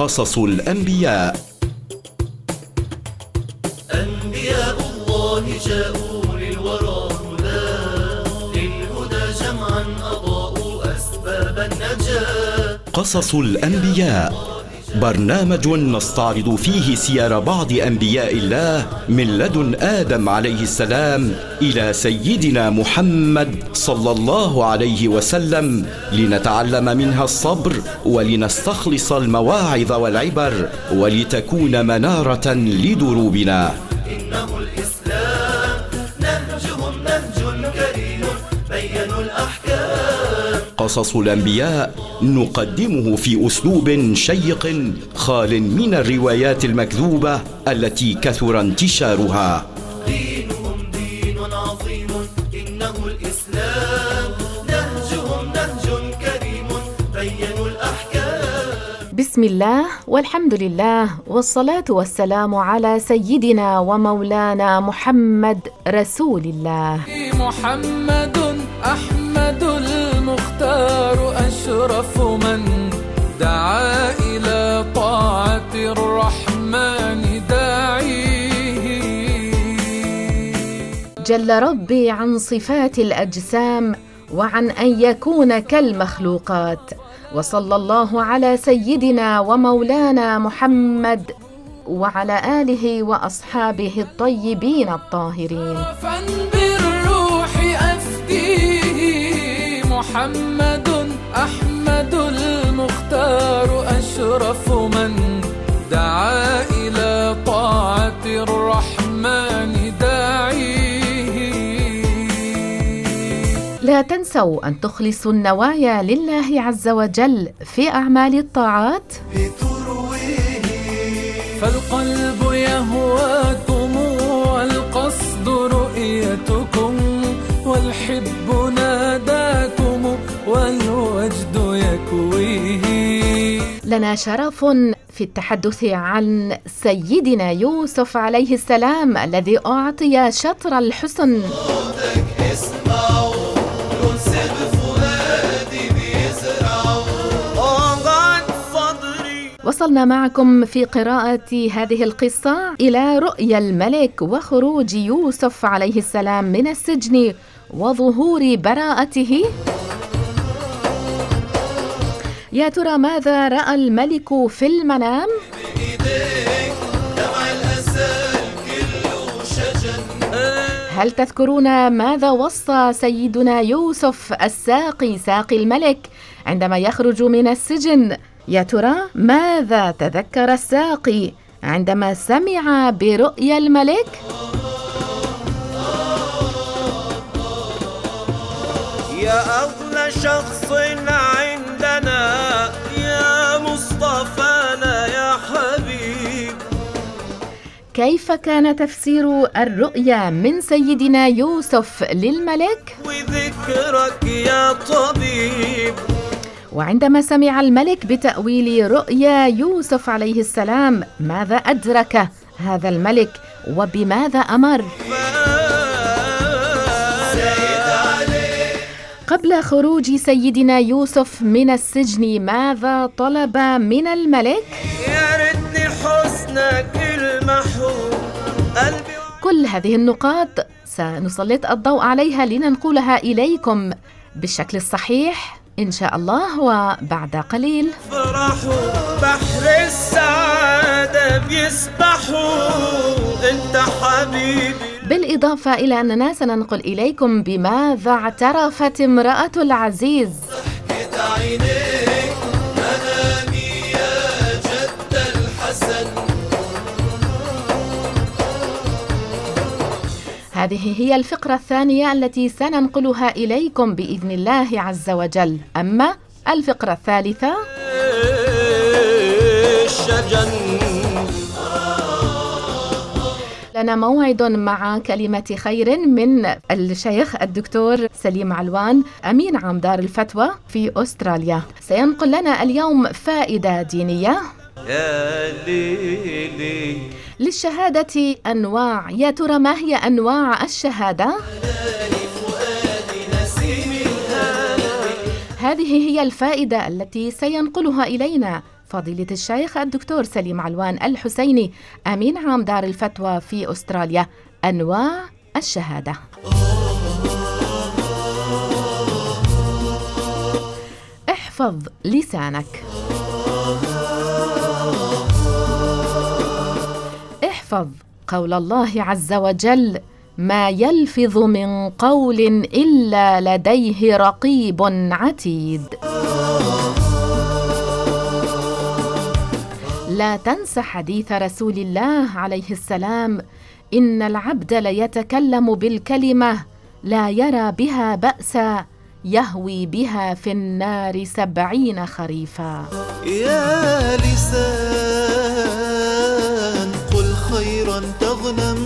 قصص الأنبياء. أنبياء الله جاءوا للورى هدى. للهدى جمعا أضاءوا أسباب النجاة قصص الأنبياء. برنامج نستعرض فيه سير بعض أنبياء الله من لدن آدم عليه السلام إلى سيدنا محمد صلى الله عليه وسلم لنتعلم منها الصبر ولنستخلص المواعظ والعبر ولتكون منارة لدروبنا. إنه قصص الأنبياء نقدمه في أسلوب شيق خال من الروايات المكذوبة التي كثر انتشارها. دينهم دين عظيم إنه الإسلام. نهجهم نهج كريم بينوا الأحكام. بسم الله والحمد لله والصلاة والسلام على سيدنا ومولانا محمد رسول الله. محمد أحمد المختار أشرف من دعا إلى طاعة الرحمن داعيه. جل ربي عن صفات الأجسام وعن أن يكون كالمخلوقات وصلى الله على سيدنا ومولانا محمد وعلى آله وأصحابه الطيبين الطاهرين. محمد أحمد المختار أشرف من دعا إلى طاعة الرحمن داعيه. لا تنسوا أن تخلصوا النوايا لله عز وجل في أعمال الطاعات. فالقلب يهواكم والقصد رؤيتكم والحب والوجد يكويه. لنا شرف في التحدث عن سيدنا يوسف عليه السلام الذي أعطي شطر الحسن. وصلنا معكم في قراءة هذه القصة إلى رؤيا الملك وخروج يوسف عليه السلام من السجن وظهور براءته. يا ترى ماذا رأى الملك في المنام؟ هل تذكرون ماذا وصى سيدنا يوسف الساقي ساقي الملك عندما يخرج من السجن؟ يا ترى ماذا تذكر الساقي عندما سمع برؤيا الملك؟ يا أغلى شخص عندنا يا مصطفانا يا حبيب كيف كان تفسير الرؤيا من سيدنا يوسف للملك؟ وذكرك يا طبيب وعندما سمع الملك بتأويل رؤيا يوسف عليه السلام ماذا أدرك هذا الملك وبماذا أمر؟ قبل خروج سيدنا يوسف من السجن ماذا طلب من الملك؟ يا ريتني حسنك قلبي كل هذه النقاط سنسلط الضوء عليها لننقلها إليكم بالشكل الصحيح إن شاء الله وبعد قليل. فرحوا بحر السعادة بيسبحوا. أنت حبيبي. بالإضافة إلى أننا سننقل إليكم بماذا اعترفت امرأة العزيز. هذه هي الفقرة الثانية التي سننقلها إليكم بإذن الله عز وجل. أما الفقرة الثالثة. الشجن لنا موعد مع كلمة خير من الشيخ الدكتور سليم علوان أمين عام دار الفتوى في أستراليا. سينقل لنا اليوم فائدة دينية يا ليلي. للشهادة أنواع. يا ترى ما هي أنواع الشهادة؟ هذه هي الفائدة التي سينقلها إلينا. فضيلة الشيخ الدكتور سليم علوان الحسيني أمين عام دار الفتوى في أستراليا أنواع الشهادة. احفظ لسانك. احفظ قول الله عز وجل ما يلفظ من قول إلا لديه رقيب عتيد لا تنس حديث رسول الله عليه السلام. إن العبد ليتكلم بالكلمة لا يرى بها بأسا يهوي بها في النار سبعين خريفا. يا لسان قل خيرا تغنم.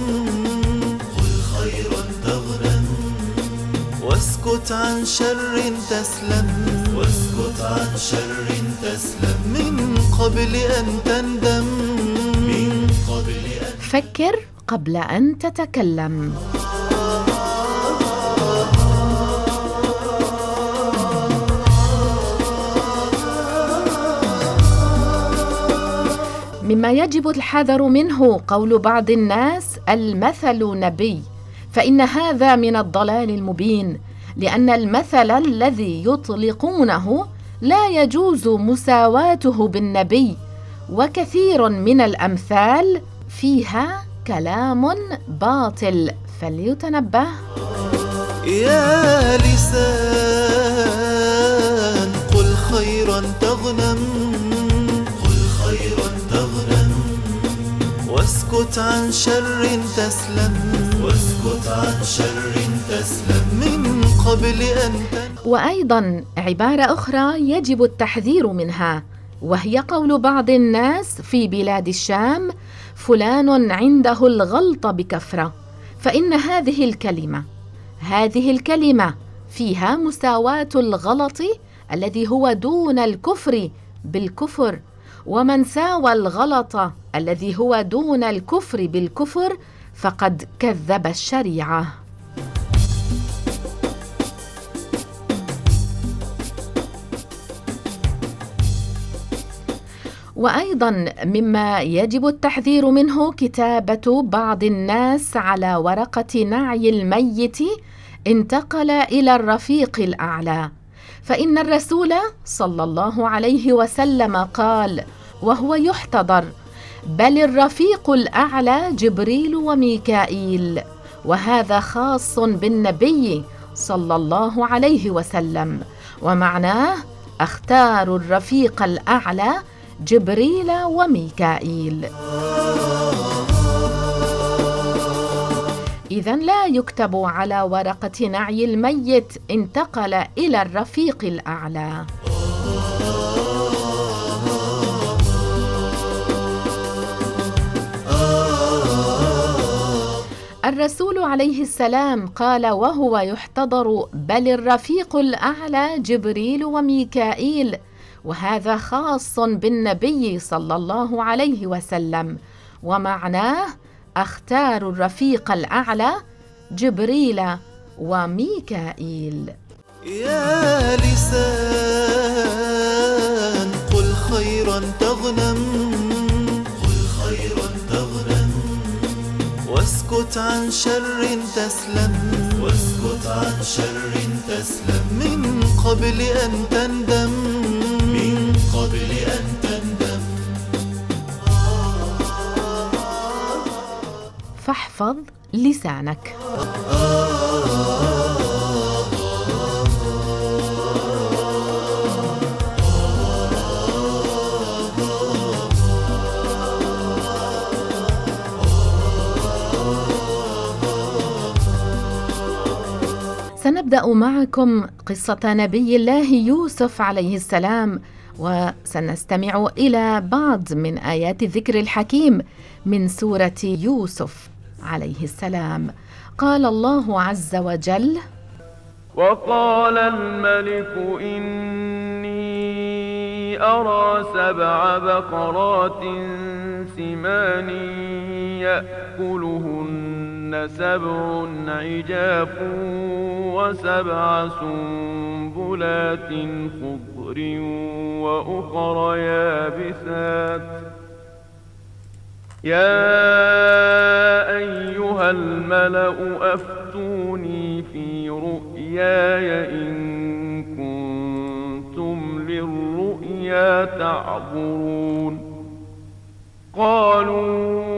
قل خيرا تغنم. واسكت عن شر تسلم. واسكت عن شر تسلم. من قبل أن تندم. من قبل أن فكر قبل أن تتكلم. مما يجب الحذر منه قول بعض الناس المثل نبي فإن هذا من الضلال المبين. لأن المثل الذي يطلقونه لا يجوز مساواته بالنبي وكثير من الأمثال فيها كلام باطل. فليتنبه. يا لسان قل خيرا تغنم. واسكت عن شر تسلم. واسكت عن شر تسلم من قبل أن تندم وأيضا عبارة أخرى يجب التحذير منها وهي قول بعض الناس في بلاد الشام فلان عنده الغلط بكفرة. فإن هذه الكلمة هذه الكلمة فيها مساواة الغلط الذي هو دون الكفر بالكفر ومن ساوى الغلط الذي هو دون الكفر بالكفر فقد كذب الشريعة. وأيضا مما يجب التحذير منه كتابة بعض الناس على ورقة نعي الميت انتقل إلى الرفيق الأعلى. فإن الرسول صلى الله عليه وسلم قال وهو يحتضر. بل الرفيق الأعلى جبريل وميكائيل. وهذا خاص بالنبي صلى الله عليه وسلم. ومعناه أختار الرفيق الأعلى جبريل وميكائيل. اذا لا يكتب على ورقة نعي الميت انتقل إلى الرفيق الأعلى. الرسول عليه السلام قال وهو يحتضر بل الرفيق الأعلى جبريل وميكائيل وهذا خاص بالنبي صلى الله عليه وسلم ومعناه أختار الرفيق الأعلى جبريل وميكائيل. يا لسان قل خيرا تغنم. واسكت عن شر تسلم. واسكت عن شر تسلم. من قبل أن تندم. من قبل أن تندم. فاحفظ لسانك. سنبدأ معكم قصة نبي الله يوسف عليه السلام وسنستمع إلى بعض من آيات الذكر الحكيم من سورة يوسف عليه السلام. قال الله عز وجل وقال الملك إني أرى سبع بقرات سمان يأكلهن سبع عجاف وسبع سنبلات خضر وأخر يابسات. يا أيها الملأ أفتوني في رؤياي إن كنتم للرؤيا تعبرون. قالوا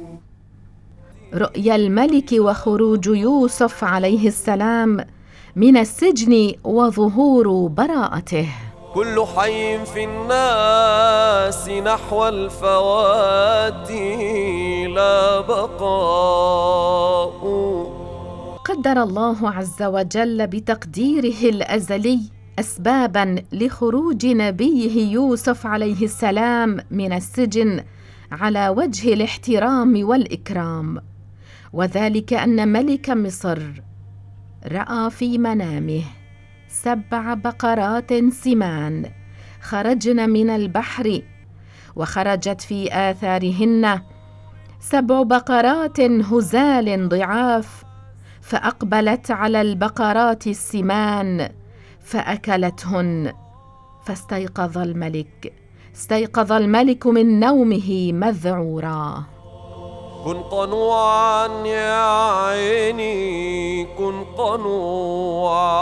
رؤيا الملك وخروج يوسف عليه السلام من السجن وظهور براءته. كل حي في الناس نحو الفوات لا بقاء. قدر الله عز وجل بتقديره الأزلي اسبابا لخروج نبيه يوسف عليه السلام من السجن على وجه الاحترام والإكرام. وذلك أن ملك مصر رأى في منامه سبع بقرات سمان خرجن من البحر وخرجت في آثارهن سبع بقرات هزال ضعاف فأقبلت على البقرات السمان فأكلتهن فاستيقظ الملك استيقظ الملك من نومه مذعورا. كن قنوعا يا عيني كن قنوعا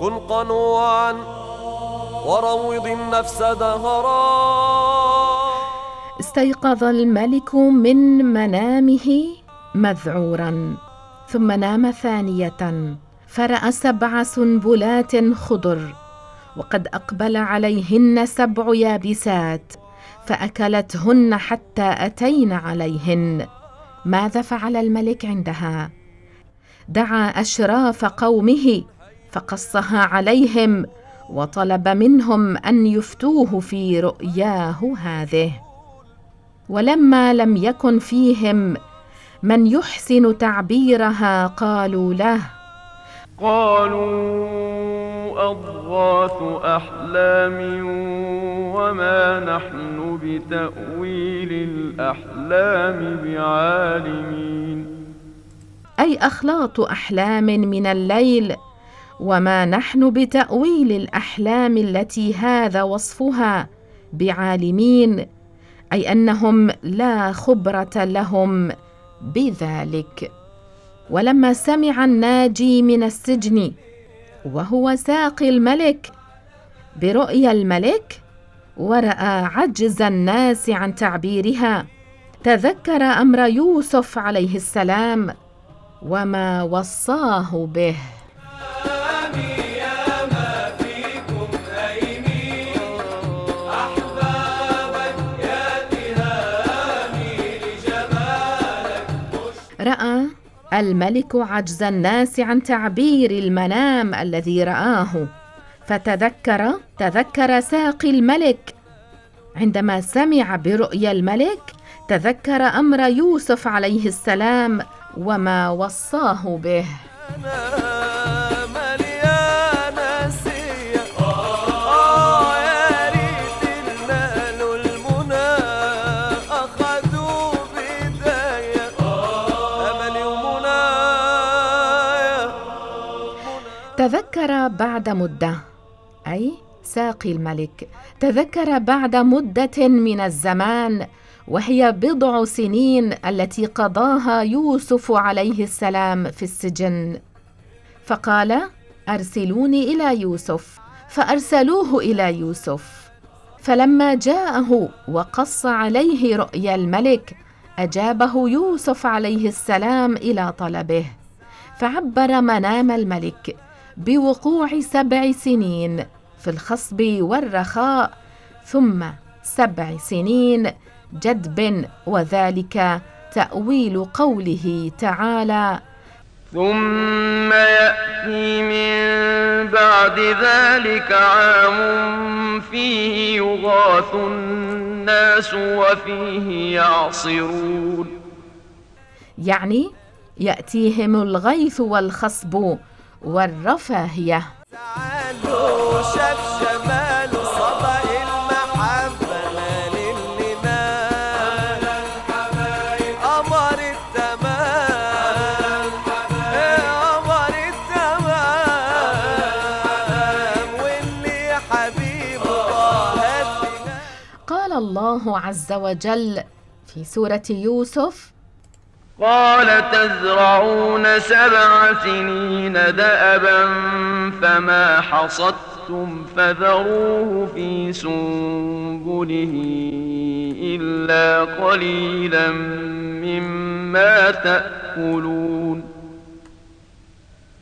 كن قنوعا وروض النفس دهرا. استيقظ الملك من منامه مذعورا ثم نام ثانية فرأى سبع سنبلات خضر. وقد أقبل عليهن سبع يابسات فأكلتهن حتى أتين عليهن. ماذا فعل الملك عندها؟ دعا أشراف قومه فقصها عليهم وطلب منهم أن يفتوه في رؤياه هذه. ولما لم يكن فيهم من يحسن تعبيرها قالوا له قالوا أضغاث أحلام وما نحن بتأويل الأحلام بعالمين. أي أخلاط أحلام من الليل وما نحن بتأويل الأحلام التي هذا وصفها بعالمين أي أنهم لا خبرة لهم بذلك. ولما سمع الناجي من السجن وهو ساقي الملك. برؤيا الملك ورأى عجز الناس عن تعبيرها. تذكر أمر يوسف عليه السلام وما وصاه به. رأى الملك عجز الناس عن تعبير المنام الذي رآه فتذكر تذكر ساقي الملك. عندما سمع برؤيا الملك تذكر أمر يوسف عليه السلام وما وصاه به. تذكر بعد مدة. أي ساقي الملك. تذكر بعد مدة من الزمان وهي بضع سنين التي قضاها يوسف عليه السلام في السجن. فقال أرسلوني إلى يوسف. فأرسلوه إلى يوسف. فلما جاءه وقص عليه رؤيا الملك أجابه يوسف عليه السلام إلى طلبه. فعبر منام الملك. بوقوع سبع سنين في الخصب والرخاء ثم سبع سنين جدب وذلك تأويل قوله تعالى ثم يأتي من بعد ذلك عام فيه يغاث الناس وفيه يعصرون. يعني يأتيهم الغيث والخصب والرفاهية تعالوا شاف شماله المحبة اللي قمر التمام. قمر التمام. واللي حبيبه قال الله عز وجل في سورة يوسف قال تزرعون سبع سنين دأبا فما حصدتم فذروه في سنبله إلا قليلا مما تأكلون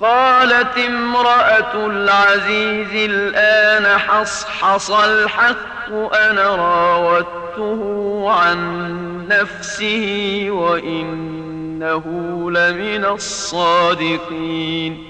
قالت امرأة العزيز الآن حصحص الحق أنا راودته عن نفسه وإنه لمن الصادقين.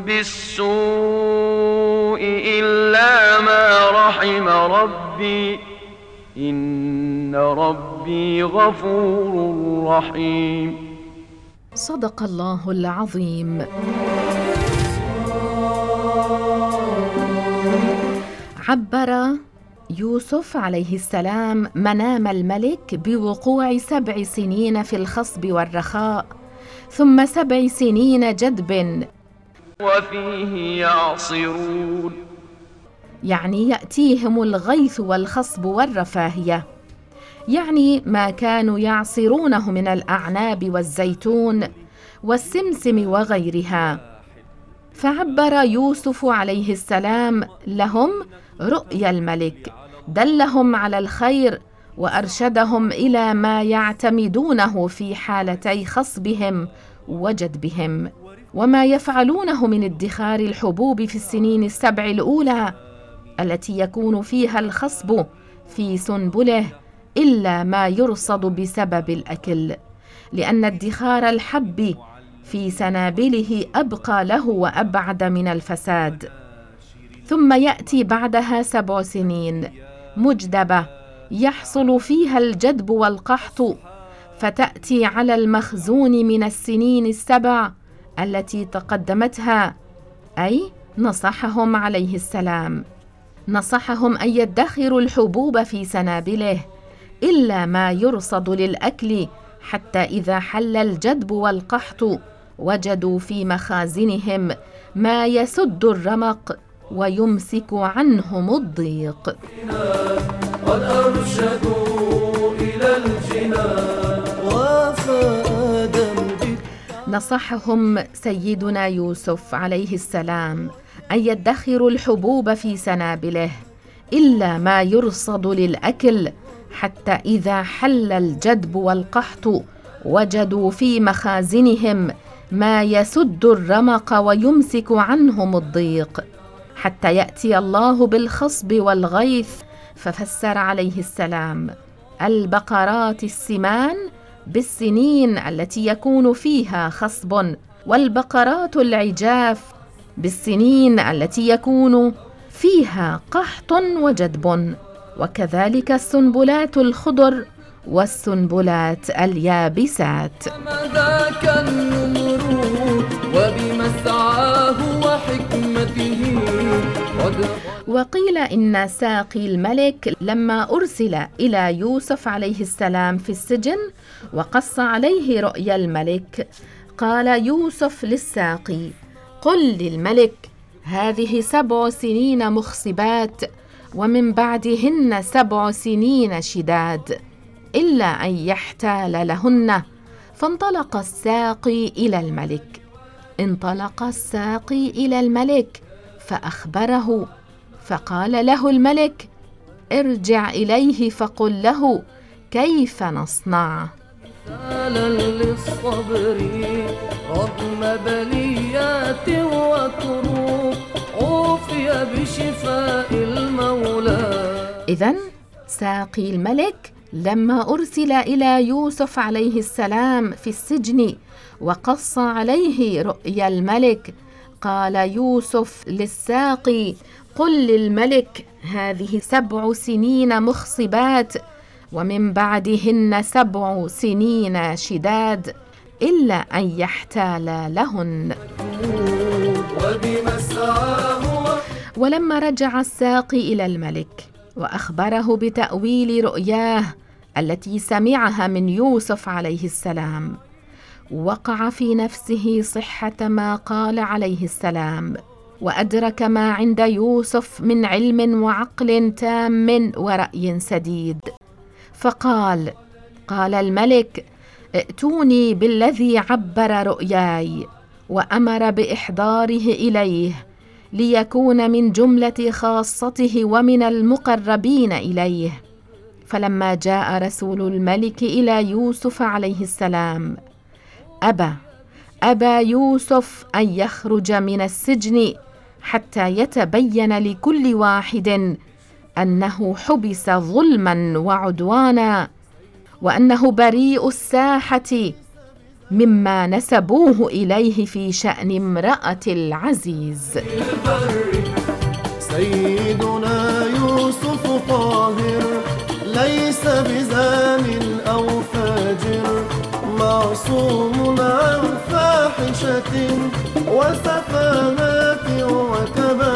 بالسوء إلا ما رحم ربي. إن ربي غفور رحيم. صدق الله العظيم. عبر يوسف عليه السلام منام الملك بوقوع سبع سنين في الخصب والرخاء ثم سبع سنين جدب وفيه يعصرون. يعني يأتيهم الغيث والخصب والرفاهية. يعني ما كانوا يعصرونه من الأعناب والزيتون والسمسم وغيرها. فعبر يوسف عليه السلام لهم رؤيا الملك دلهم على الخير وأرشدهم إلى ما يعتمدونه في حالتي خصبهم وجدبهم. وما يفعلونه من ادخار الحبوب في السنين السبع الأولى التي يكون فيها الخصب في سنبله إلا ما يرصد بسبب الأكل لأن ادخار الحب في سنابله أبقى له وأبعد من الفساد. ثم يأتي بعدها سبع سنين مجدبة يحصل فيها الجدب والقحط فتأتي على المخزون من السنين السبع التي تقدمتها أي نصحهم عليه السلام. نصحهم أن يدخروا الحبوب في سنابله إلا ما يرصد للأكل حتى إذا حل الجدب والقحط وجدوا في مخازنهم ما يسد الرمق ويمسك عنهم الضيق. قد أرشدوا إلى الجنان. وافى آدم نصحهم سيدنا يوسف عليه السلام أن يدخروا الحبوب في سنابله إلا ما يرصد للأكل حتى إذا حل الجدب والقحط وجدوا في مخازنهم ما يسد الرمق ويمسك عنهم الضيق. حتى يأتي الله بالخصب والغيث ففسر عليه السلام البقرات السمان بالسنين التي يكون فيها خصب والبقرات العجاف بالسنين التي يكون فيها قحط وجدب وكذلك السنبلات الخضر والسنبلات اليابسات. ذاك النمرود وبمسعاه وحكمته؟ وقيل إن ساقي الملك لما أرسل إلى يوسف عليه السلام في السجن وقص عليه رؤيا الملك قال يوسف للساقي قل للملك هذه سبع سنين مخصبات ومن بعدهن سبع سنين شداد إلا أن يحتال لهن. فانطلق الساقي إلى الملك. انطلق الساقي إلى الملك فأخبره فقال له الملك ارجع إليه فقل له كيف نصنع؟ مثالا للصبر رغم بليات وكروب عوفي بشفاء المولى. اذا ساقي الملك لما أرسل إلى يوسف عليه السلام في السجن وقص عليه رؤيا الملك قال يوسف للساقي قل للملك هذه سبع سنين مخصبات ومن بعدهن سبع سنين شداد إلا أن يحتال لهن. ولما رجع الساقي إلى الملك وأخبره بتأويل رؤياه التي سمعها من يوسف عليه السلام وقع في نفسه صحة ما قال عليه السلام وأدرك ما عند يوسف من علم وعقل تام ورأي سديد. فقال قال الملك ائتوني بالذي عبر رؤياي وأمر بإحضاره إليه ليكون من جملة خاصته ومن المقربين إليه. فلما جاء رسول الملك إلى يوسف عليه السلام أبى أبى يوسف أن يخرج من السجن حتى يتبين لكل واحد أنه حبس ظلما وعدوانا وأنه بريء الساحة مما نسبوه إليه في شأن امرأة العزيز. سيدنا يوسف طاهر ليس بزان أو فاجر. معصوم عن فاحشة وسفاهات وكبائر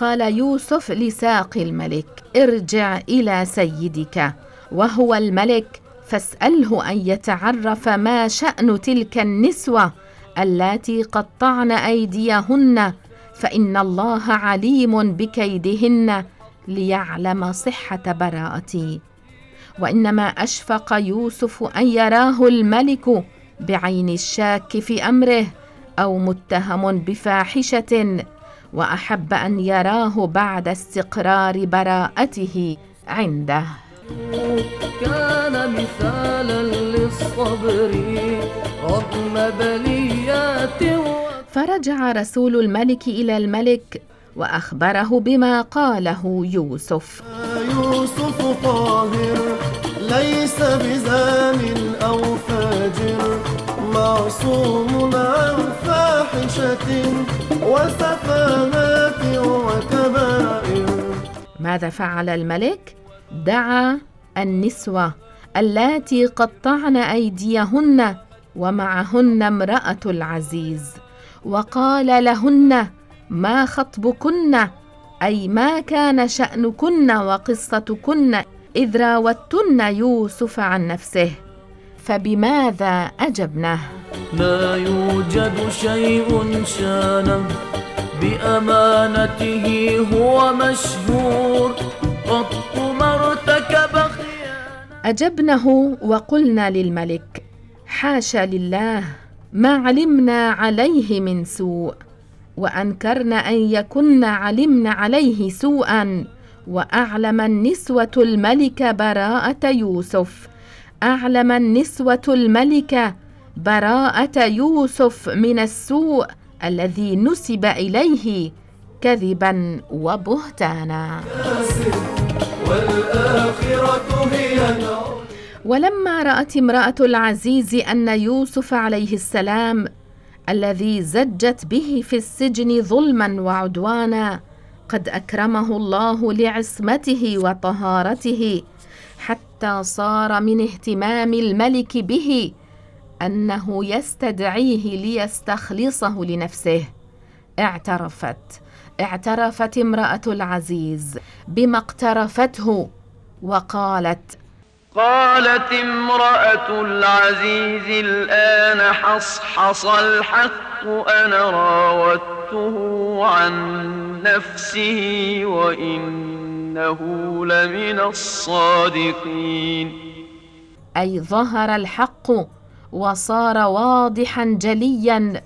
قال يوسف لساقي الملك ارجع إلى سيدك وهو الملك فاسأله أن يتعرف ما شأن تلك النسوة اللاتي قطعن أيديهن فإن الله عليم بكيدهن ليعلم صحة براءتي. وإنما أشفق يوسف أن يراه الملك بعين الشاك في أمره أو متهم بفاحشة وأحب أن يراه بعد استقرار براءته عنده. كان مثالا للصبر رغم بليات فرجع رسول الملك إلى الملك وأخبره بما قاله يوسف. يوسف طاهر ليس بزان أو فاجر. معصوم عن فاحشة وسفاهات وكبائر. ماذا فعل الملك؟ دعا النسوة اللاتي قطعن أيديهن ومعهن امرأة العزيز وقال لهن ما خطبكن؟ أي ما كان شأنكن وقصتكن إذ راوتن يوسف عن نفسه. فبماذا اجبنه لا يوجد شيء شانه بأمانته هو مشهور. قط ما ارتكب أجبنه وقلنا للملك حاشا لله ما علمنا عليه من سوء وانكرن أن يكن علمن عليه سوءا وأعلم النسوة الملك براءة يوسف أعلم النسوة الملك براءة يوسف من السوء الذي نسب إليه كذبا وبهتانا. هي ولما رأت امرأة العزيز أن يوسف عليه السلام الذي زجت به في السجن ظلما وعدوانا قد أكرمه الله لعصمته وطهارته حتى صار من اهتمام الملك به أنه يستدعيه ليستخلصه لنفسه. اعترفت. اعترفت امرأة العزيز بما اقترفته وقالت قالت امرأة العزيز الآن حصحص الحق أنا راودته عن نفسه وإنه لمن الصادقين. أي ظهر الحق وصار واضحا جليا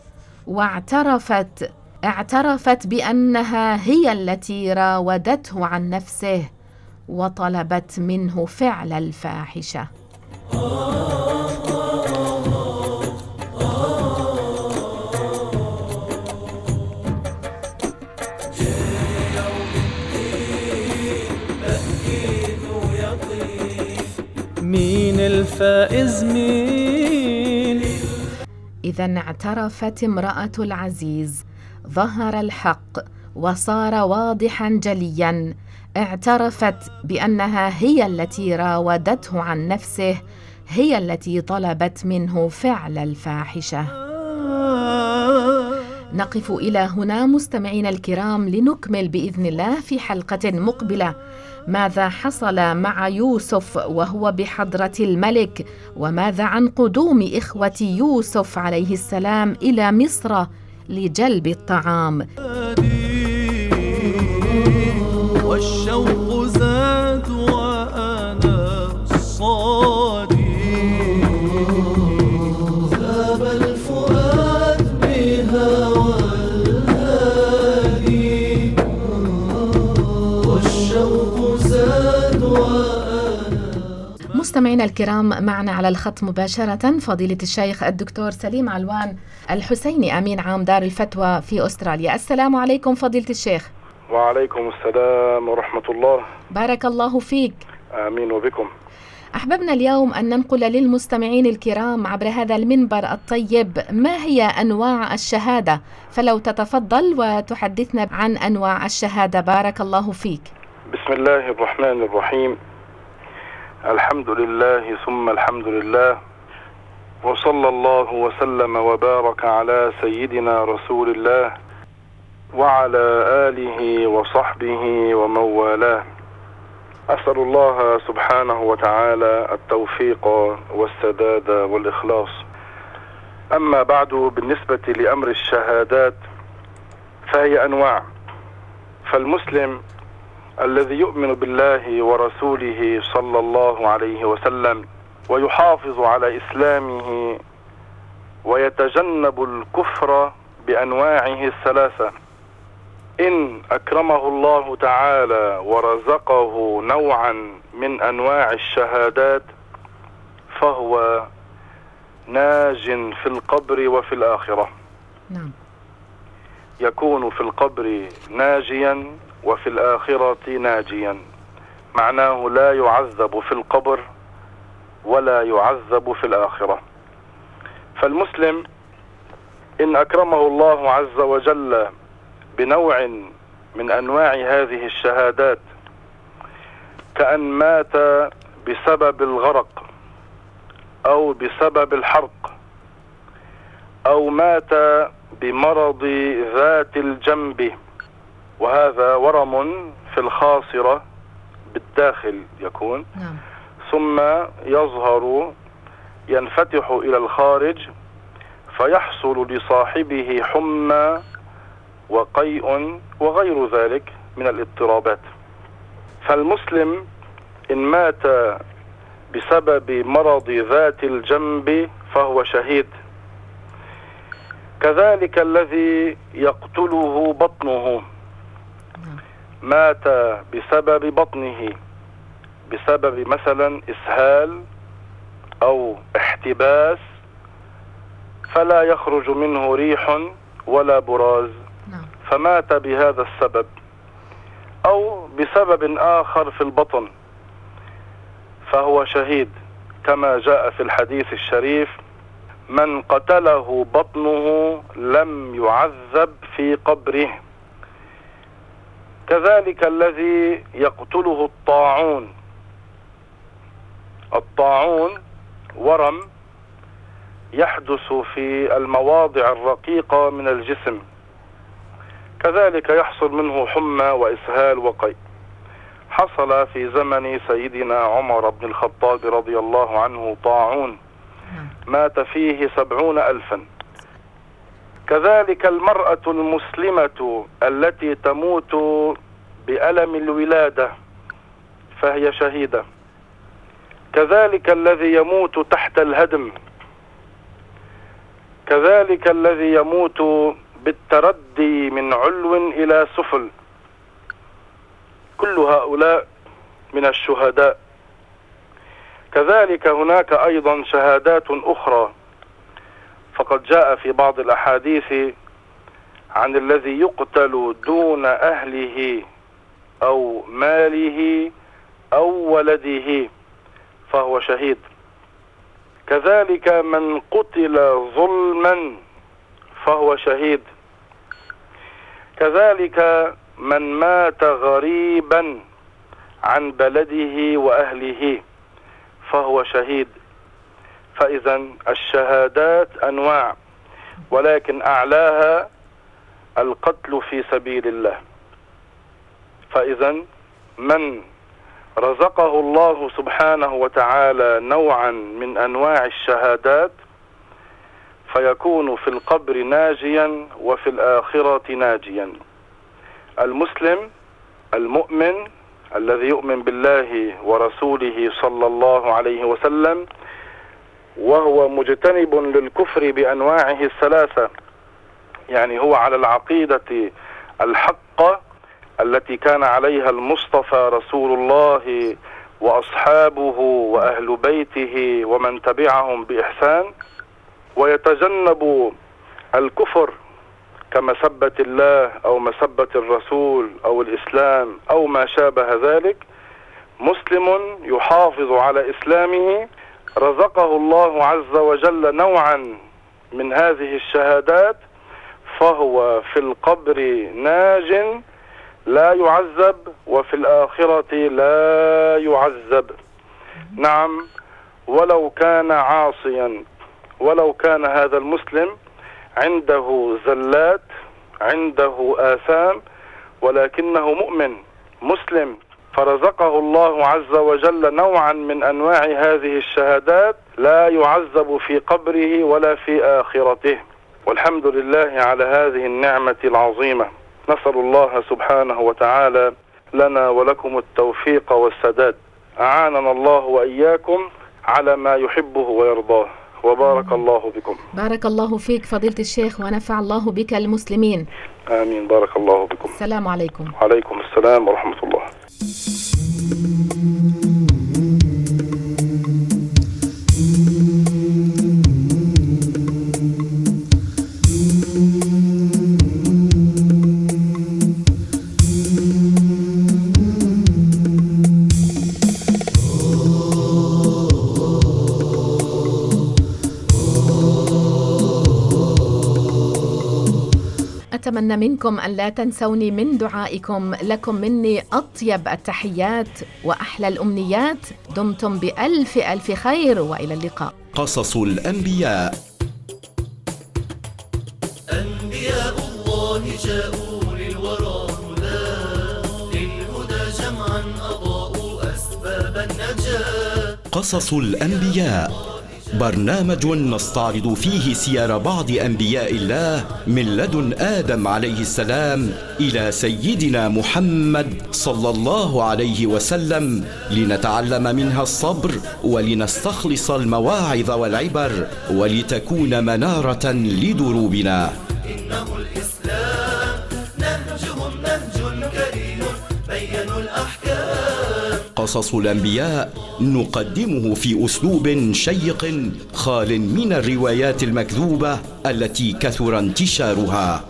واعترفت اعترفت بأنها هي التي راودته عن نفسه وطلبت منه فعل الفاحشة. مين الفائز مين؟ إذا اعترفت امرأة العزيز ظهر الحق وصار واضحا جليا. اعترفت بأنها هي التي راودته عن نفسه هي التي طلبت منه فعل الفاحشة. نقف إلى هنا مستمعينا الكرام لنكمل بإذن الله في حلقة مقبلة. ماذا حصل مع يوسف وهو بحضرة الملك؟ وماذا عن قدوم إخوة يوسف عليه السلام إلى مصر لجلب الطعام؟ والشوق زاد وأنا الصادي مستمعينا الكرام معنا على الخط مباشرة فضيلة الشيخ الدكتور سليم علوان الحسيني أمين عام دار الفتوى في أستراليا. السلام عليكم فضيلة الشيخ. وعليكم السلام ورحمة الله. بارك الله فيك. آمين وبكم. أحببنا اليوم أن ننقل للمستمعين الكرام عبر هذا المنبر الطيب ما هي أنواع الشهادة؟ فلو تتفضل وتحدثنا عن أنواع الشهادة. بارك الله فيك. بسم الله الرحمن الرحيم. الحمد لله ثم الحمد لله وصلى الله وسلم وبارك على سيدنا رسول الله وعلى آله وصحبه ومن والاه أسأل الله سبحانه وتعالى التوفيق والسداد والإخلاص. أما بعد بالنسبة لأمر الشهادات فهي أنواع. فالمسلم الذي يؤمن بالله ورسوله صلى الله عليه وسلم ويحافظ على إسلامه ويتجنب الكفر بأنواعه الثلاثة. إن أكرمه الله تعالى ورزقه نوعا من أنواع الشهادات فهو ناج في القبر وفي الآخرة. نعم. يكون في القبر ناجيا وفي الآخرة ناجيا. معناه لا يعذب في القبر ولا يعذب في الآخرة. فالمسلم إن أكرمه الله عز وجل بنوع من أنواع هذه الشهادات كأن مات بسبب الغرق أو بسبب الحرق أو مات بمرض ذات الجنب. وهذا ورم في الخاصرة بالداخل يكون. نعم. ثم يظهر ينفتح إلى الخارج فيحصل لصاحبه حمى وقيء وغير ذلك من الاضطرابات. فالمسلم إن مات بسبب مرض ذات الجنب فهو شهيد. كذلك الذي يقتله بطنه. مات بسبب بطنه بسبب مثلا إسهال أو احتباس فلا يخرج منه ريح ولا براز. نعم. فمات بهذا السبب أو بسبب آخر في البطن. فهو شهيد كما جاء في الحديث الشريف من قتله بطنه لم يعذب في قبره. كذلك الذي يقتله الطاعون. الطاعون ورم يحدث في المواضع الرقيقة من الجسم. كذلك يحصل منه حمى وإسهال وقيء حصل في زمن سيدنا عمر بن الخطاب رضي الله عنه طاعون. مات فيه سبعون ألفا. كذلك المرأة المسلمة التي تموت بألم الولادة فهي شهيدة. كذلك الذي يموت تحت الهدم. كذلك الذي يموت بالتردي من علو إلى سفل. كل هؤلاء من الشهداء. كذلك هناك أيضا شهادات أخرى. فقد جاء في بعض الأحاديث عن الذي يقتل دون أهله. أو ماله أو ولده فهو شهيد. كذلك من قتل ظلما فهو شهيد. كذلك من مات غريبا عن بلده وأهله فهو شهيد. فاذا الشهادات أنواع ولكن أعلاها القتل في سبيل الله. فإذا من رزقه الله سبحانه وتعالى نوعا من أنواع الشهادات فيكون في القبر ناجيا وفي الآخرة ناجيا. المسلم المؤمن الذي يؤمن بالله ورسوله صلى الله عليه وسلم وهو مجتنب للكفر بأنواعه الثلاثة يعني هو على العقيدة الحقة التي كان عليها المصطفى رسول الله وأصحابه وأهل بيته ومن تبعهم بإحسان ويتجنب الكفر كمسبة الله أو مسبة الرسول أو الإسلام أو ما شابه ذلك. مسلم يحافظ على إسلامه. رزقه الله عز وجل نوعا من هذه الشهادات فهو في القبر ناج لا يعذب وفي الآخرة لا يعذب. نعم ولو كان عاصيا ولو كان هذا المسلم عنده زلات عنده آثام ولكنه مؤمن مسلم فرزقه الله عز وجل نوعا من أنواع هذه الشهادات لا يعذب في قبره ولا في آخرته. والحمد لله على هذه النعمة العظيمة. نسأل الله سبحانه وتعالى لنا ولكم التوفيق والسداد. أعاننا الله وإياكم على ما يحبه ويرضاه. وبارك الله بكم. بارك الله فيك فضيلة الشيخ ونفع الله بك المسلمين. آمين. بارك الله بكم. السلام عليكم. عليكم السلام ورحمة الله. أتمنى منكم أن لا تنسوني من دعائكم. لكم مني أطيب التحيات وأحلى الأمنيات. دمتم بألف ألف خير وإلى اللقاء. قصص الأنبياء. أنبياء الله جاءوا للورى هدى. للهدى جمعا أضاءوا أسباب النجاة. قصص الأنبياء. برنامج نستعرض فيه سير بعض أنبياء الله من لدن آدم عليه السلام إلى سيدنا محمد صلى الله عليه وسلم لنتعلم منها الصبر ولنستخلص المواعظ والعبر ولتكون منارة لدروبنا. قصص الأنبياء نقدمه في أسلوب شيق خال من الروايات المكذوبة التي كثر انتشارها.